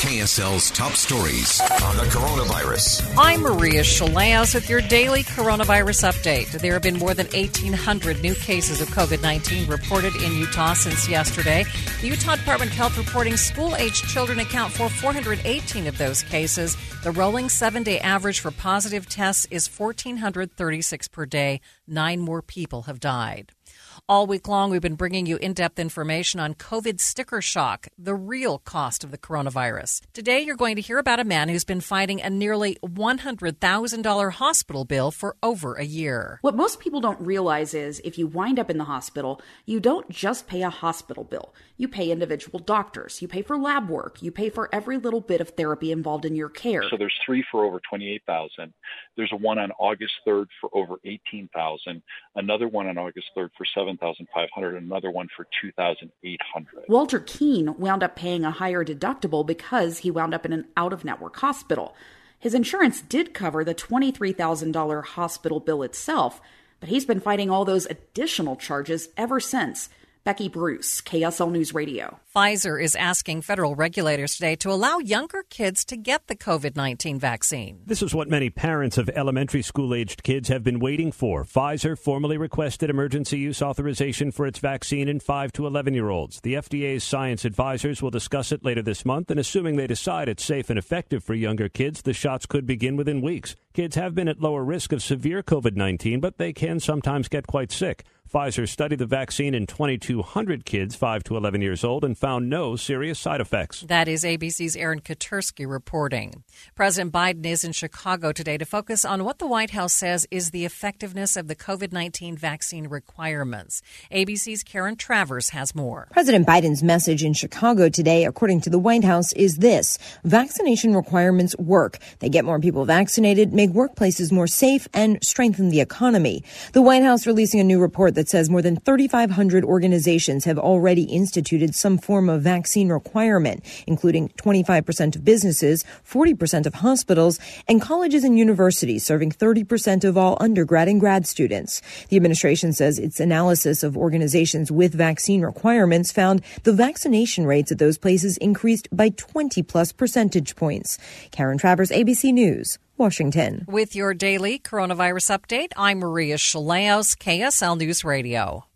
KSL's top stories on the coronavirus. I'm Maria Shilaos with your daily coronavirus update. There have been more than 1,800 new cases of COVID 19 reported in Utah since yesterday. The Utah Department of Health reporting school aged children account for 418 of those cases. The rolling seven day average for positive tests is 1,436 per day. Nine more people have died. All week long, we've been bringing you in depth information on COVID sticker shock, the real cost of the coronavirus. Today, you're going to hear about a man who's been fighting a nearly $100,000 hospital bill for over a year. What most people don't realize is if you wind up in the hospital, you don't just pay a hospital bill. You pay individual doctors, you pay for lab work, you pay for every little bit of therapy involved in your care. So there's three for over 28,000. There's a one on August 3rd for over 18,000. Another one on August 3rd for 7,000. 7500 another one for 2800 Walter Keene wound up paying a higher deductible because he wound up in an out of network hospital. His insurance did cover the $23,000 hospital bill itself, but he's been fighting all those additional charges ever since. Becky Bruce, KSL News Radio. Pfizer is asking federal regulators today to allow younger kids to get the COVID 19 vaccine. This is what many parents of elementary school aged kids have been waiting for. Pfizer formally requested emergency use authorization for its vaccine in 5 to 11 year olds. The FDA's science advisors will discuss it later this month, and assuming they decide it's safe and effective for younger kids, the shots could begin within weeks. Kids have been at lower risk of severe COVID 19, but they can sometimes get quite sick. Pfizer studied the vaccine in 2,200 kids 5 to 11 years old and found no serious side effects. That is ABC's Aaron Katersky reporting. President Biden is in Chicago today to focus on what the White House says is the effectiveness of the COVID 19 vaccine requirements. ABC's Karen Travers has more. President Biden's message in Chicago today, according to the White House, is this vaccination requirements work. They get more people vaccinated, make workplaces more safe, and strengthen the economy. The White House releasing a new report that says more than 3,500 organizations have already instituted some form of vaccine requirement, including 25% of businesses, 40% of hospitals, and colleges and universities serving 30% of all undergrad and grad students. The administration says its analysis of organizations with vaccine requirements found the vaccination rates at those places increased by 20 plus percentage points. Karen Travers, ABC News. Washington. With your daily coronavirus update, I'm Maria Shilaos, KSL News Radio.